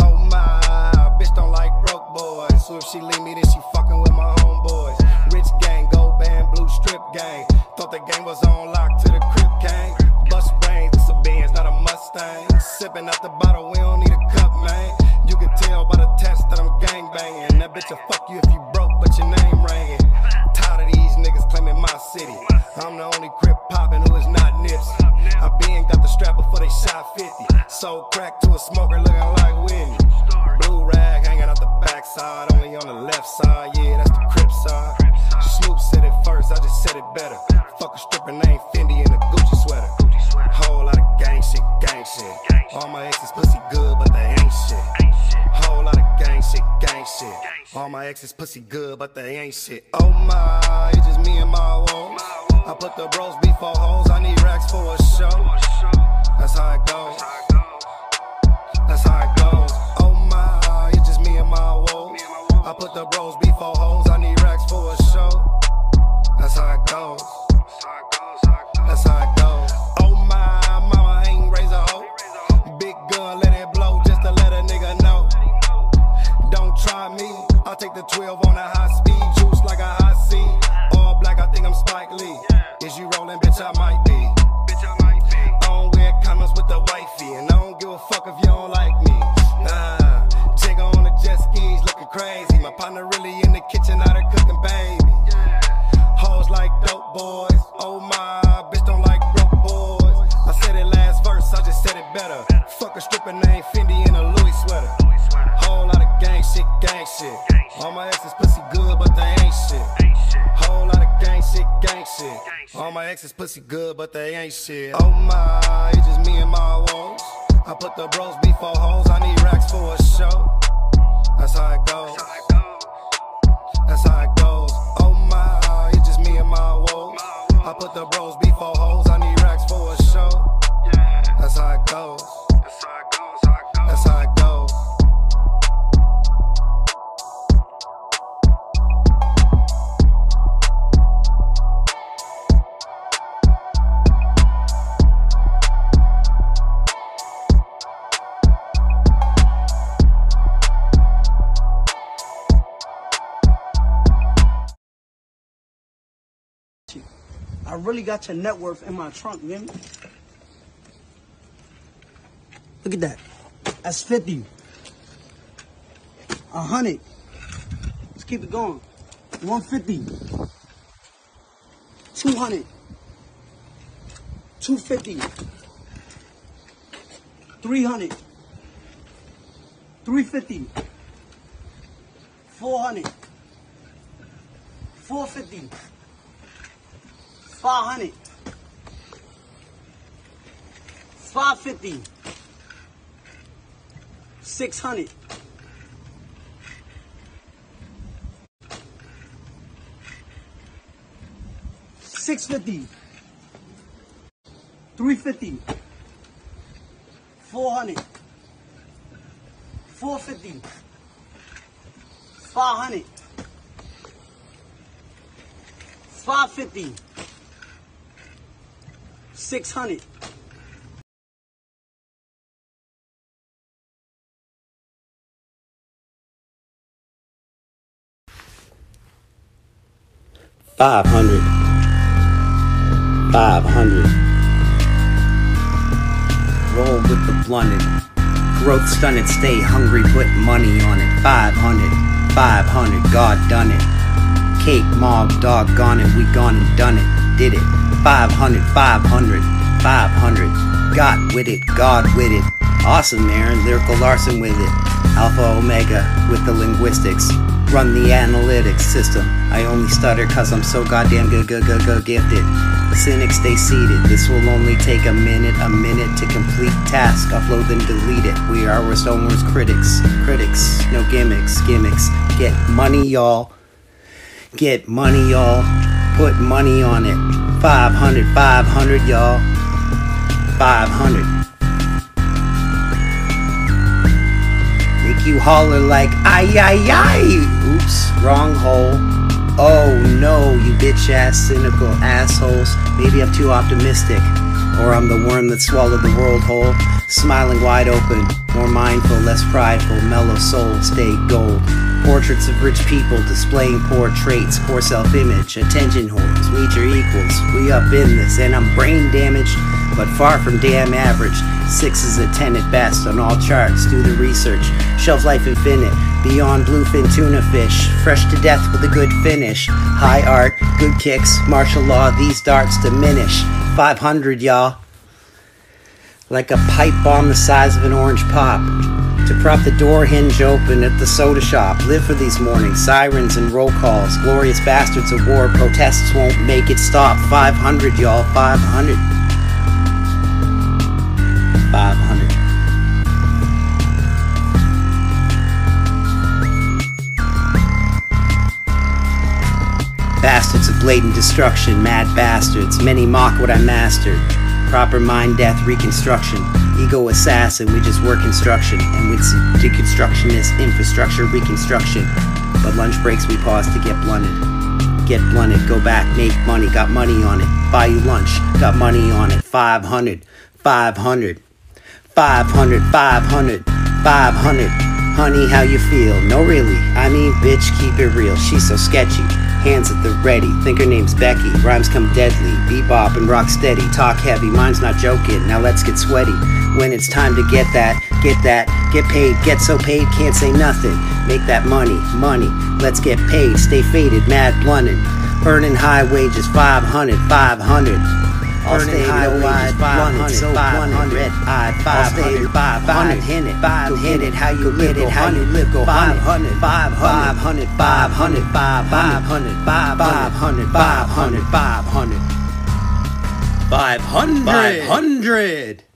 Oh my, bitch don't like broke boys. So if she leave me, then she fucking with my homeboys. Rich gang, gold band, blue strip gang. Thought the game was on lock to the Crip gang. Bust brains, it's a Benz, not a Mustang. Sipping out the bottle, we don't need a cup, man. You can tell by the test that I'm gang banging. That bitch will fuck you if you broke, but your name ringing. Niggas claiming my city. I'm the only Crip popping who is not Nipsey. I been got the strap before they shot 50. Sold crack to a smoker looking like Whitney. Blue rag hanging out the backside, only on the left side. Yeah, that's the Crip side. Snoop said it first, I just said it better. Fuck a stripper named Fendi in a Gucci sweater. Whole lot of gang shit, gang shit. All my exes pussy good, but they ain't shit. Whole lot of gang shit, gang shit. All my exes pussy good, but they ain't shit. Oh my, it's just me and my woes. I put the bros before hoes, I need racks for a show. That's how it goes. That's how it goes. Oh my, it's just me and my woes. I put the bros before hoes, I need racks for a show. That's how it goes. Take the 12 on a high speed, juice like a high C. All black, I think I'm Spike Lee. Is you rolling, bitch? I might be. I don't wear condoms with the wifey, and I don't give a fuck if you don't like me. Nah, Jigga on the jet skis looking crazy. My partner really in the kitchen, out Exes pussy good, but they ain't shit. Oh my, it's just me and my woes. I put the bros before hoes, I need racks for a show. That's how it goes. That's how it goes. Oh my, it's just me and my woes. I put the bros before hoes, I need racks for a show. That's how it goes. Really got your net worth in my trunk, you me? Look at that. That's 50. A hundred. Let's keep it going. 150. 200. 250. 300. 350. 400. 450. 500 550 600 650 350 400 450 500 550 600. Five hundred. Five hundred. Roll with the blunted. Growth stunted, stay hungry, put money on it. Five hundred. Five hundred. God done it. Cake, mob, doggone it. We gone and done it. Did it. 500, 500, 500. Got with it, God with it. Awesome, Aaron. Lyrical Larson with it. Alpha Omega with the linguistics. Run the analytics system. I only stutter cause I'm so goddamn good, good, good, good gifted. The cynics stay seated. This will only take a minute, a minute to complete task. Upload then delete it. We are our own critics. Critics, no gimmicks, gimmicks. Get money, y'all. Get money, y'all. Put money on it. 500, 500, y'all. 500. Make you holler like, ay, ay, ay. Oops, wrong hole. Oh no, you bitch ass cynical assholes. Maybe I'm too optimistic. Or I'm the worm that swallowed the world whole, smiling wide open, more mindful, less prideful, mellow soul, stay gold. Portraits of rich people displaying poor traits, poor self image, attention whores, meet your equals. We up in this, and I'm brain damaged, but far from damn average. Six is a ten at best on all charts. Do the research. Shelf life infinite, beyond bluefin tuna fish. Fresh to death with a good finish. High art, good kicks, martial law, these darts diminish. 500, y'all. Like a pipe bomb the size of an orange pop. To prop the door hinge open at the soda shop. Live for these mornings, sirens and roll calls. Glorious bastards of war, protests won't make it stop. 500, y'all, 500. 500. Bastards of blatant destruction, mad bastards. Many mock what I mastered. Proper mind death reconstruction. Ego assassin, we just work construction. And with deconstructionist infrastructure reconstruction. But lunch breaks we pause to get blunted. Get blunted, go back, make money, got money on it. Buy you lunch, got money on it. 500, 500. 500, 500, 500. Honey, how you feel? No, really. I mean, bitch, keep it real. She's so sketchy. Hands at the ready. Think her name's Becky. Rhymes come deadly. Bebop and rock steady. Talk heavy. Mine's not joking. Now let's get sweaty. When it's time to get that, get that, get paid, get so paid, can't say nothing. Make that money, money. Let's get paid. Stay faded, mad blunted. Earning high wages, 500, 500. I'll stay low, wide, 100, so red eyed, 500, I'll stay 500, hit 5, hit how you live it, how you live, go five hundred, five hundred, five hundred, five hundred, five hundred, five hundred, five hundred, five hundred. Five hundred. Five hundred.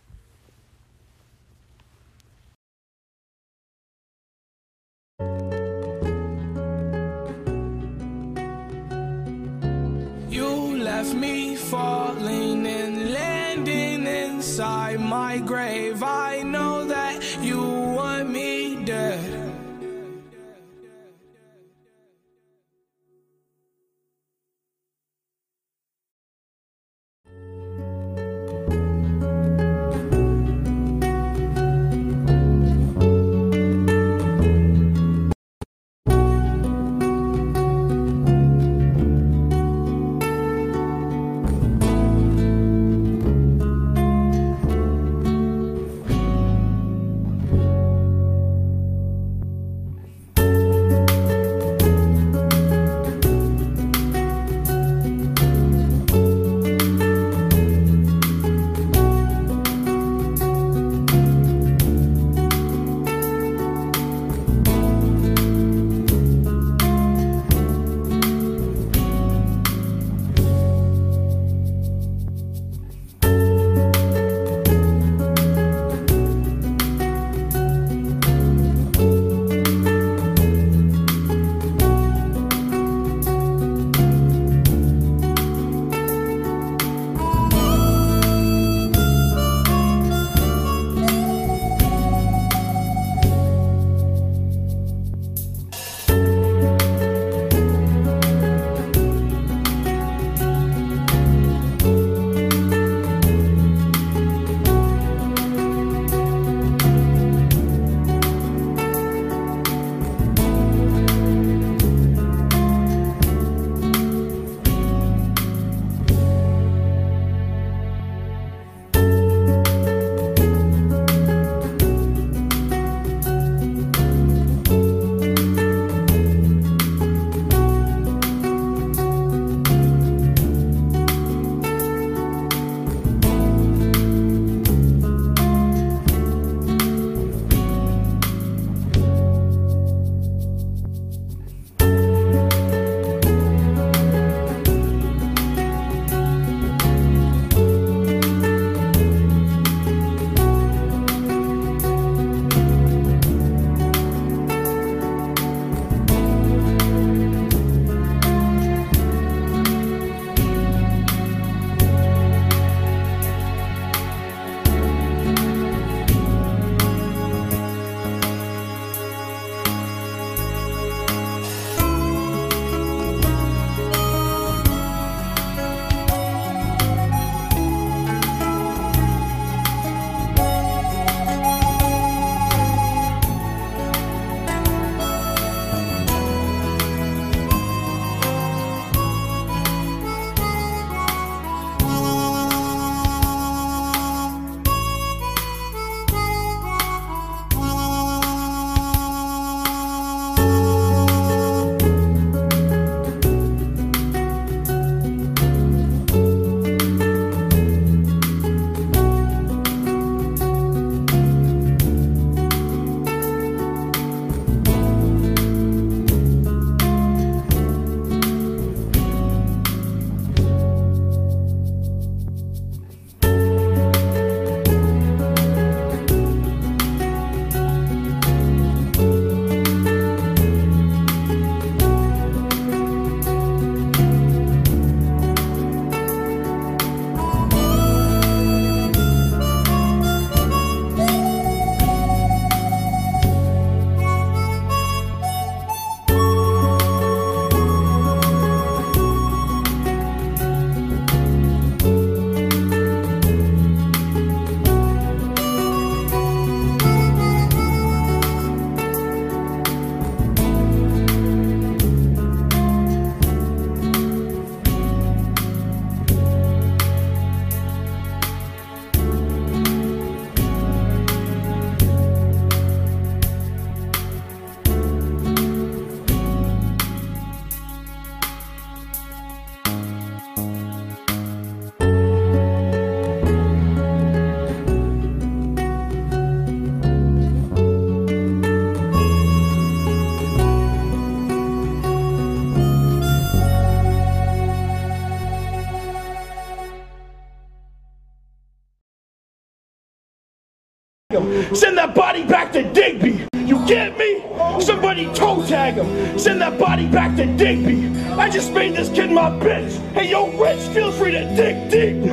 That body back to Digby. I just made this kid my bitch. Hey, yo, Rich, feel free to dig deep.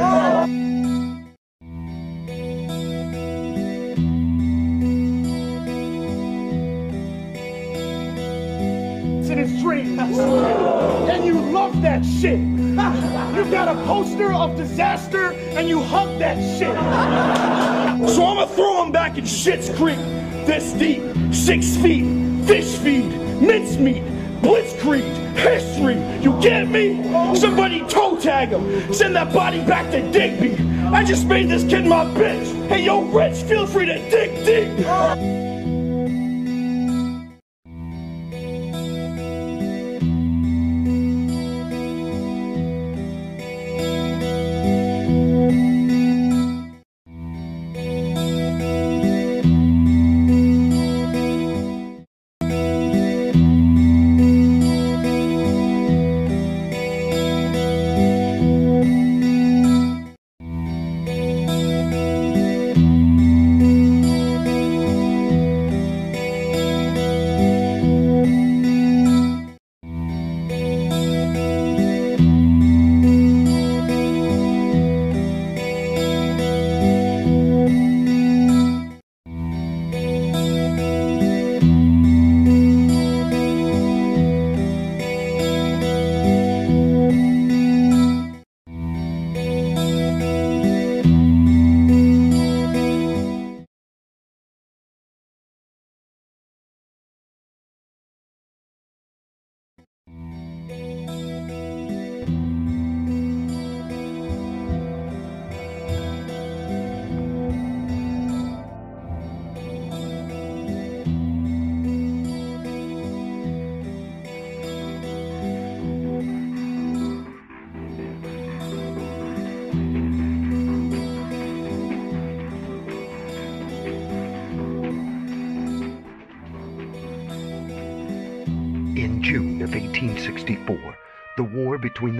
in his dreams. And you love that shit. You got a poster of disaster and you hug that shit. So I'ma throw him back in Shit's Creek. This deep, six feet, Send that body back to Digby. I just made this kid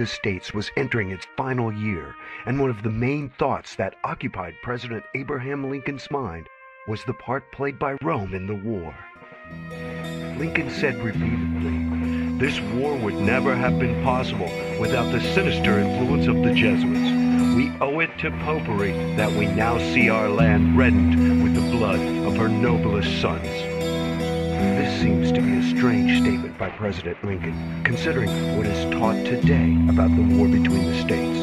the states was entering its final year, and one of the main thoughts that occupied President Abraham Lincoln's mind was the part played by Rome in the war. Lincoln said repeatedly, This war would never have been possible without the sinister influence of the Jesuits. We owe it to popery that we now see our land reddened with the blood of her noblest sons. This seems to be a strange statement by President Lincoln, considering what is taught today about the war between the states.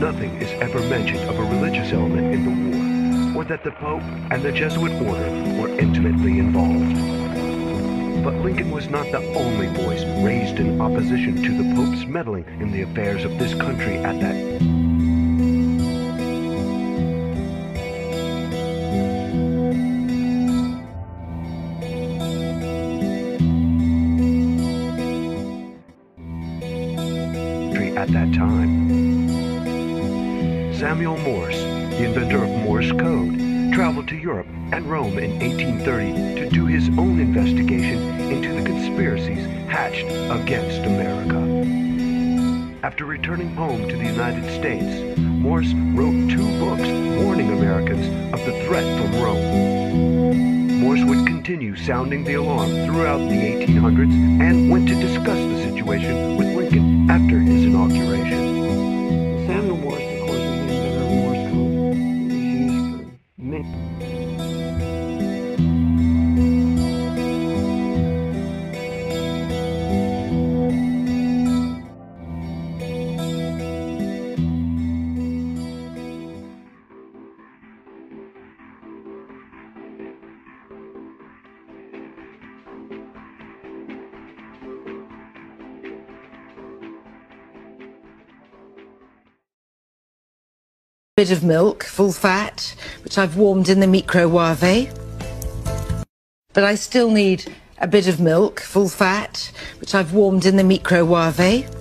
Nothing is ever mentioned of a religious element in the war, or that the Pope and the Jesuit order were intimately involved. But Lincoln was not the only voice raised in opposition to the Pope's meddling in the affairs of this country at that Morse, the inventor of Morse code, traveled to Europe and Rome in 1830 to do his own investigation into the conspiracies hatched against America. After returning home to the United States, Morse wrote two books warning Americans of the threat from Rome. Morse would continue sounding the alarm throughout the 1800s and went to discuss the situation with Lincoln after his inauguration. Bit of milk, full fat, which I've warmed in the microwave. But I still need a bit of milk, full fat, which I've warmed in the microwave.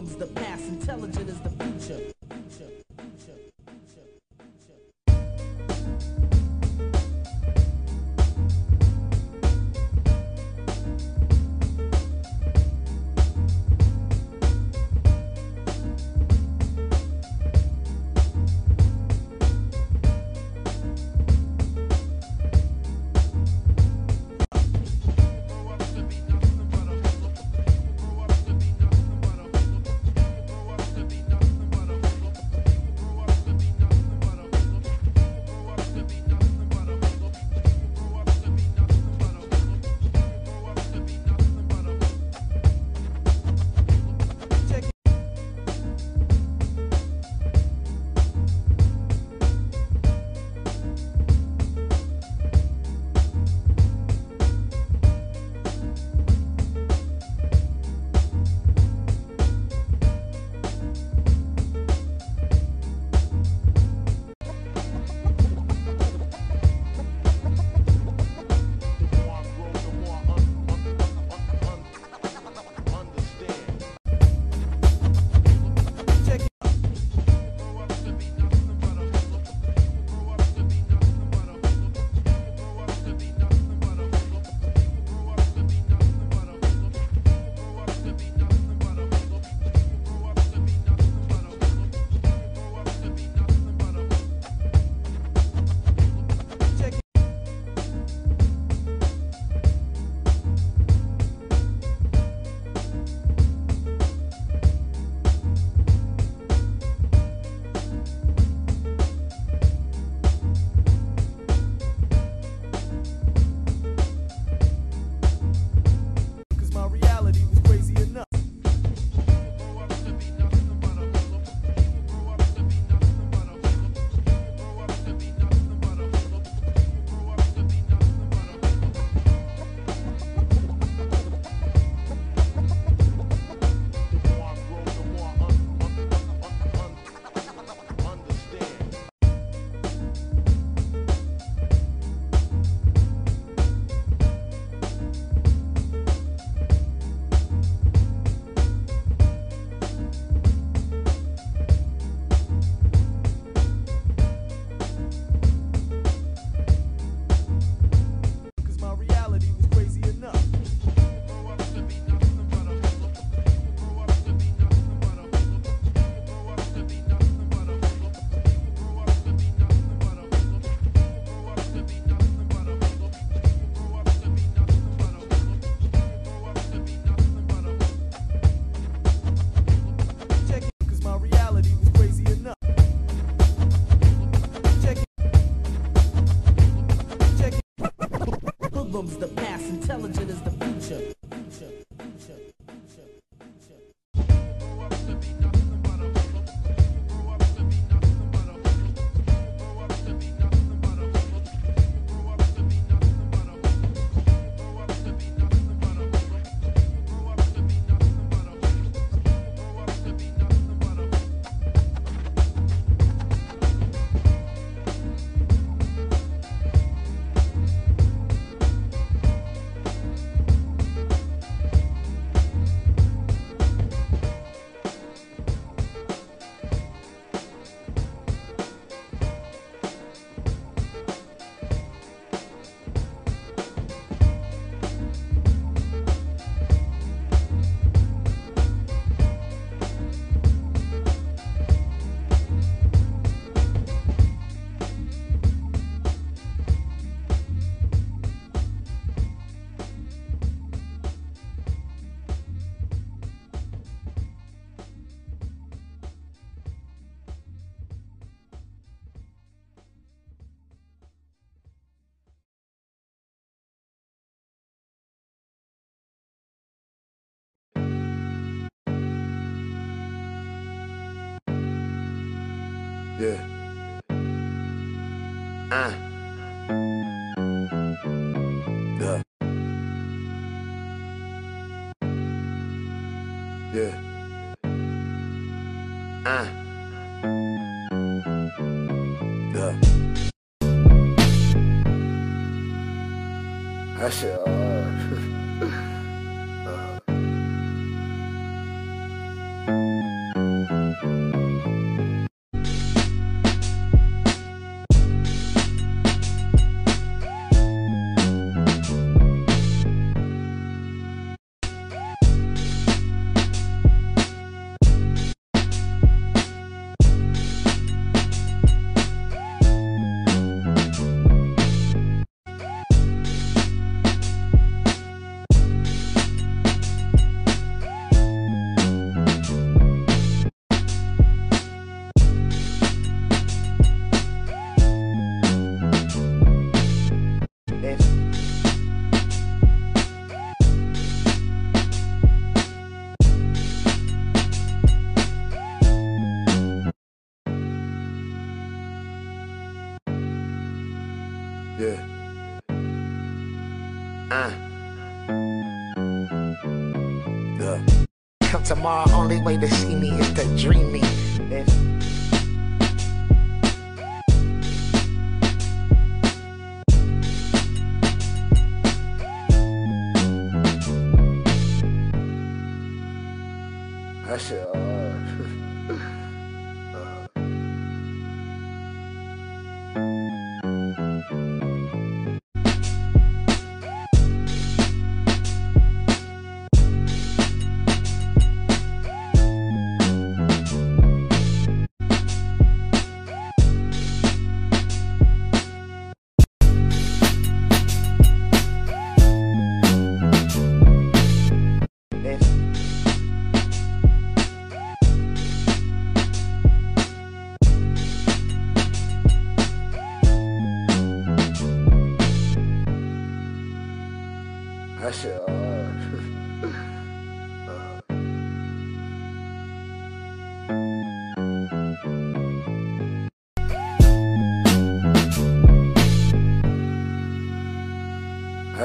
problems, the past, intelligent is the future. Yeah. Uh. Yeah. Yeah. Uh. Yeah. That shit, uh. Yeah. Uh. Yeah. Come tomorrow, only way to see me is to dream me. Yeah. That shit, uh,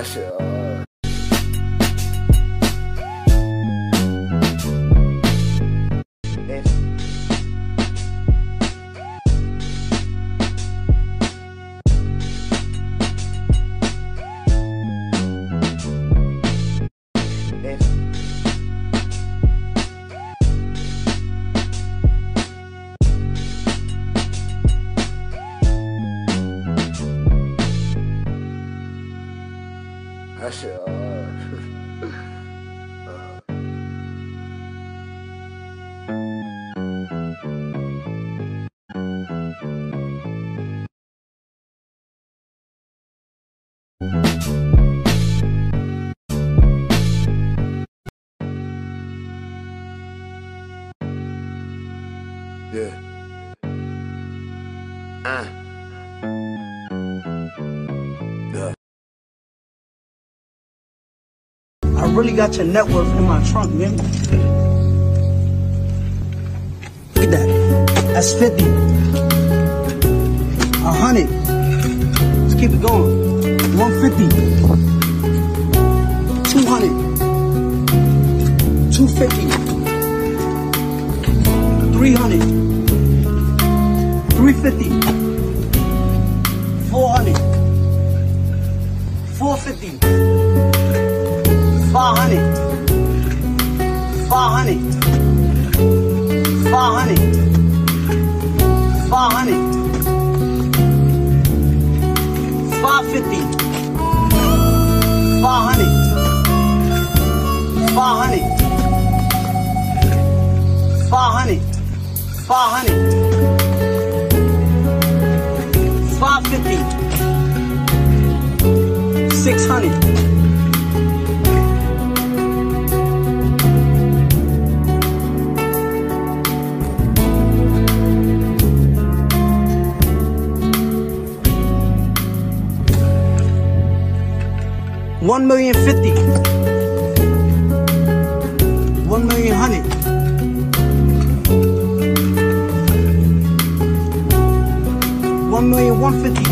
shit That shit really got your net worth in my trunk, man. Look at that. That's 50. A hundred. Let's keep it going. 150. 200. 250. 300. 350. 400. 450. 500. 500. 500. 500. 550. 500. 500. 500. 500. 550. 600. One million fifty. One million hundred. One million one fifty.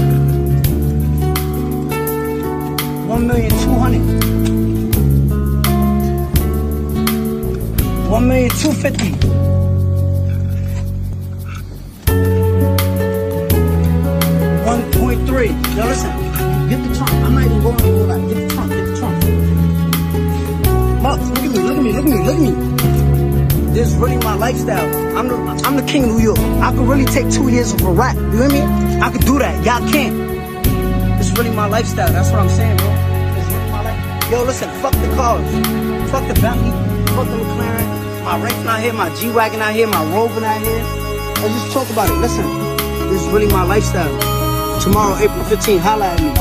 One million two hundred. One million two fifty. One point three. Yo, listen. Look at me. Look at me. This is really my lifestyle. I'm the I'm the king of New York. I could really take two years of a rap. You hear me? I could do that. Y'all can't. It's really my lifestyle. That's what I'm saying, bro. Really. Yo, listen. Fuck the cars. Fuck the Bentley. Fuck the McLaren. My Wraith not here. My G wagon not here. My Rover not here. Let's just talk about it. Listen. This is really my lifestyle. Tomorrow, April 15th, holla at me.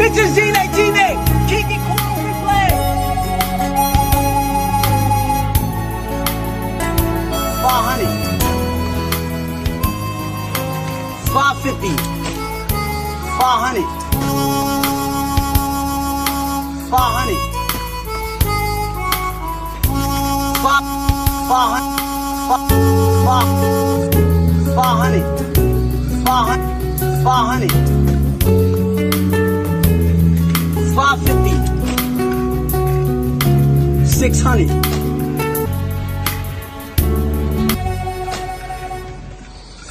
Bitches, Gene, Kiki Cool 500 550 500 500 500 500 550 600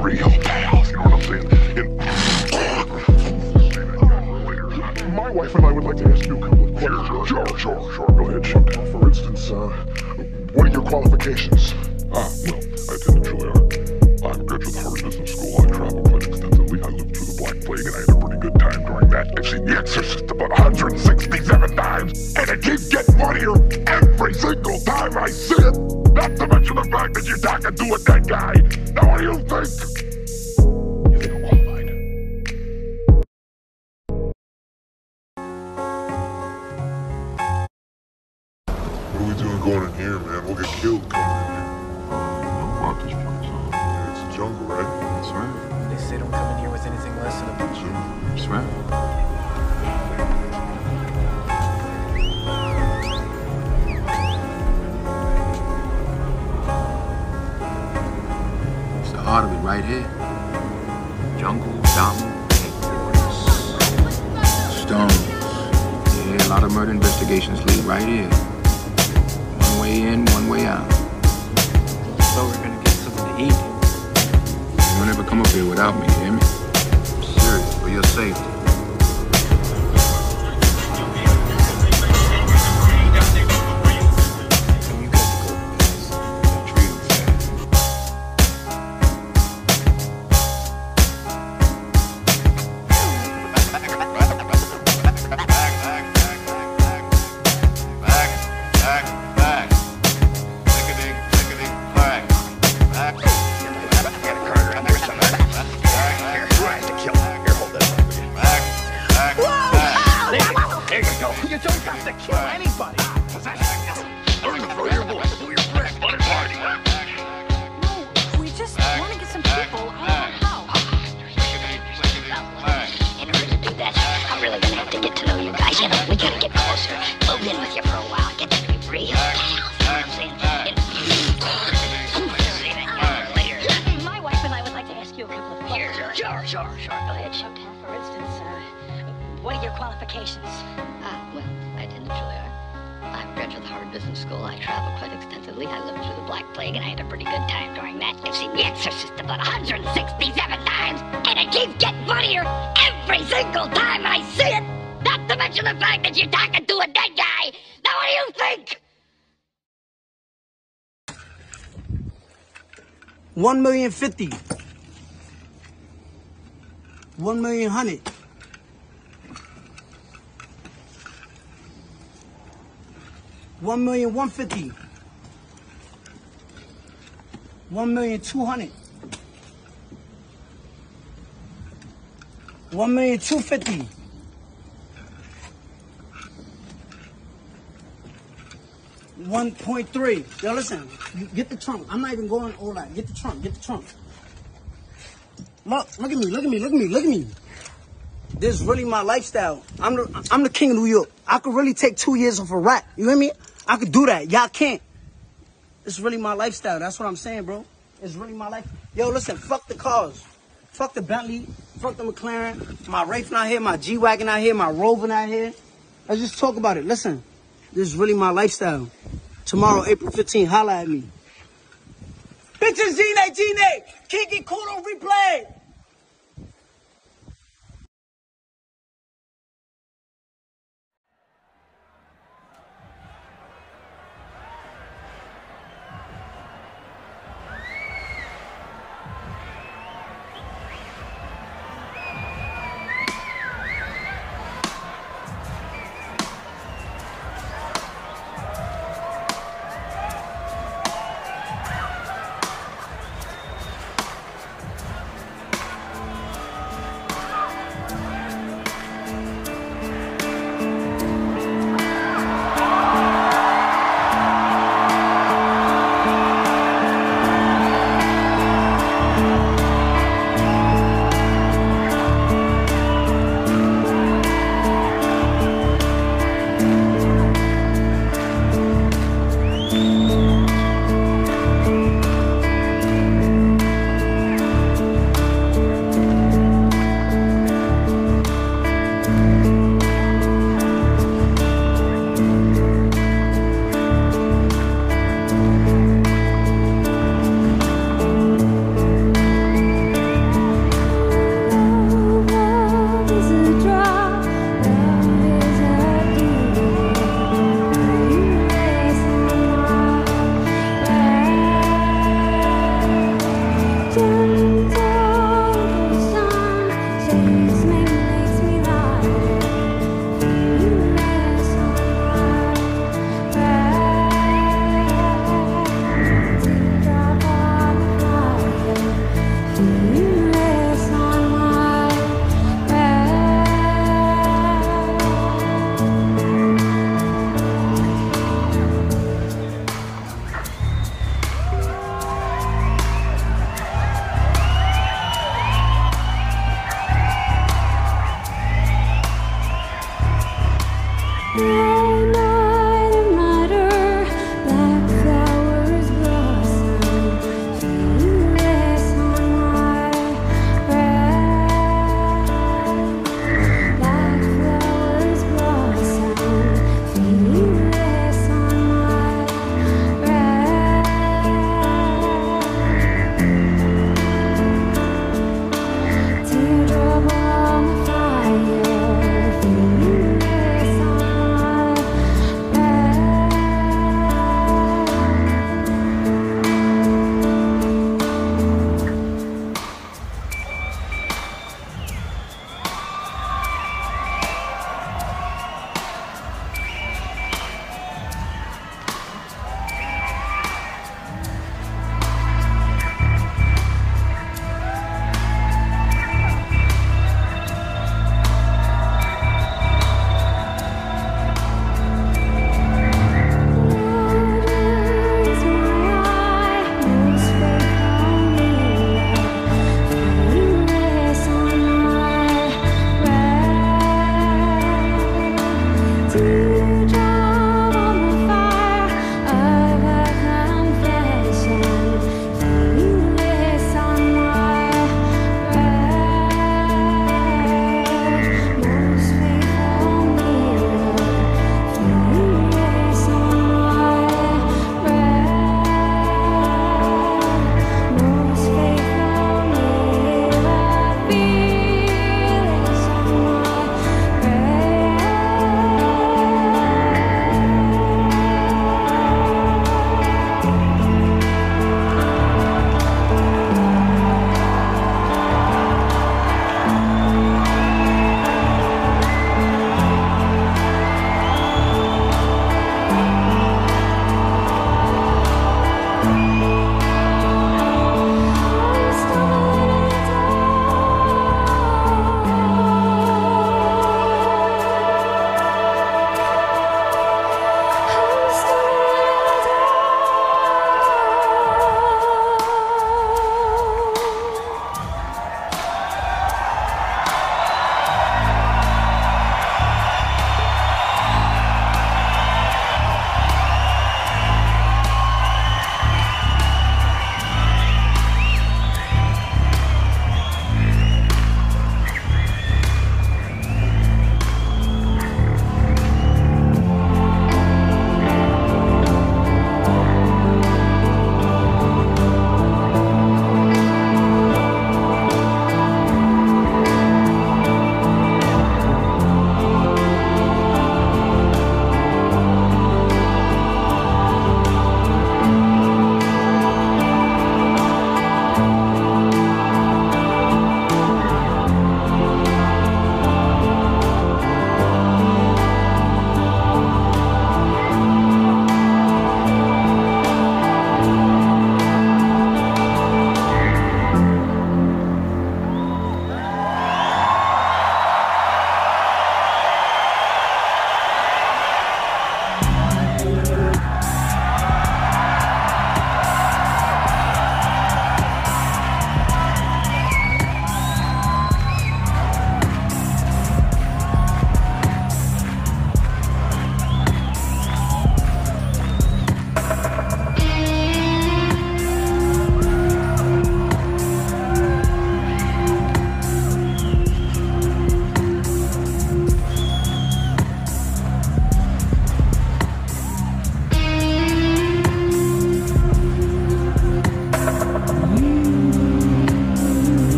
real. You know what I'm saying? And, my wife and I would like to ask you a couple of questions. Sure, sure, sure, sure. Go ahead, shoot. For instance, uh, what are your qualifications? Ah, well, I attended Juilliard. I'm a graduate of Harvard Business School. I travel quite extensively. I lived through the Black Plague and I had a pretty good time during that. I've seen The Exorcist about 167 times, and it keeps getting funnier every single time I see it. Not to mention the fact that you're talking to a dead guy. Right here. Jungle, jungle, stones. Yeah, a lot of murder investigations lead right here. One way in, one way out. So we're gonna get something to eat. You don't ever come up here without me, you hear me? Serious, for your safety. Single time I see it. Not to mention the fact that you're talking to a dead guy. Now, what do you think? One million fifty. One million hundred. One million one fifty. One million two hundred. One million two fifty. One point three. Yo, listen. Get the trunk. I'm not even going all that. Get the trunk. Get the trunk. Look, look at me. Look at me. Look at me. Look at me. This is really my lifestyle. I'm the I'm the king of New York. I could really take two years off a rap. You hear me? I could do that. Y'all can't. It's really my lifestyle. That's what I'm saying, bro. It's really my life. Yo, listen, fuck the cars. Fuck the Bentley. Fuck the McLaren. My Wraith not here. My G-Wagon out here. My Rover not here. Let's just talk about it. Listen, this is really my lifestyle. Tomorrow, April 15th, holla at me. Bitches, Gene, Gene. Kiki Kudo replay.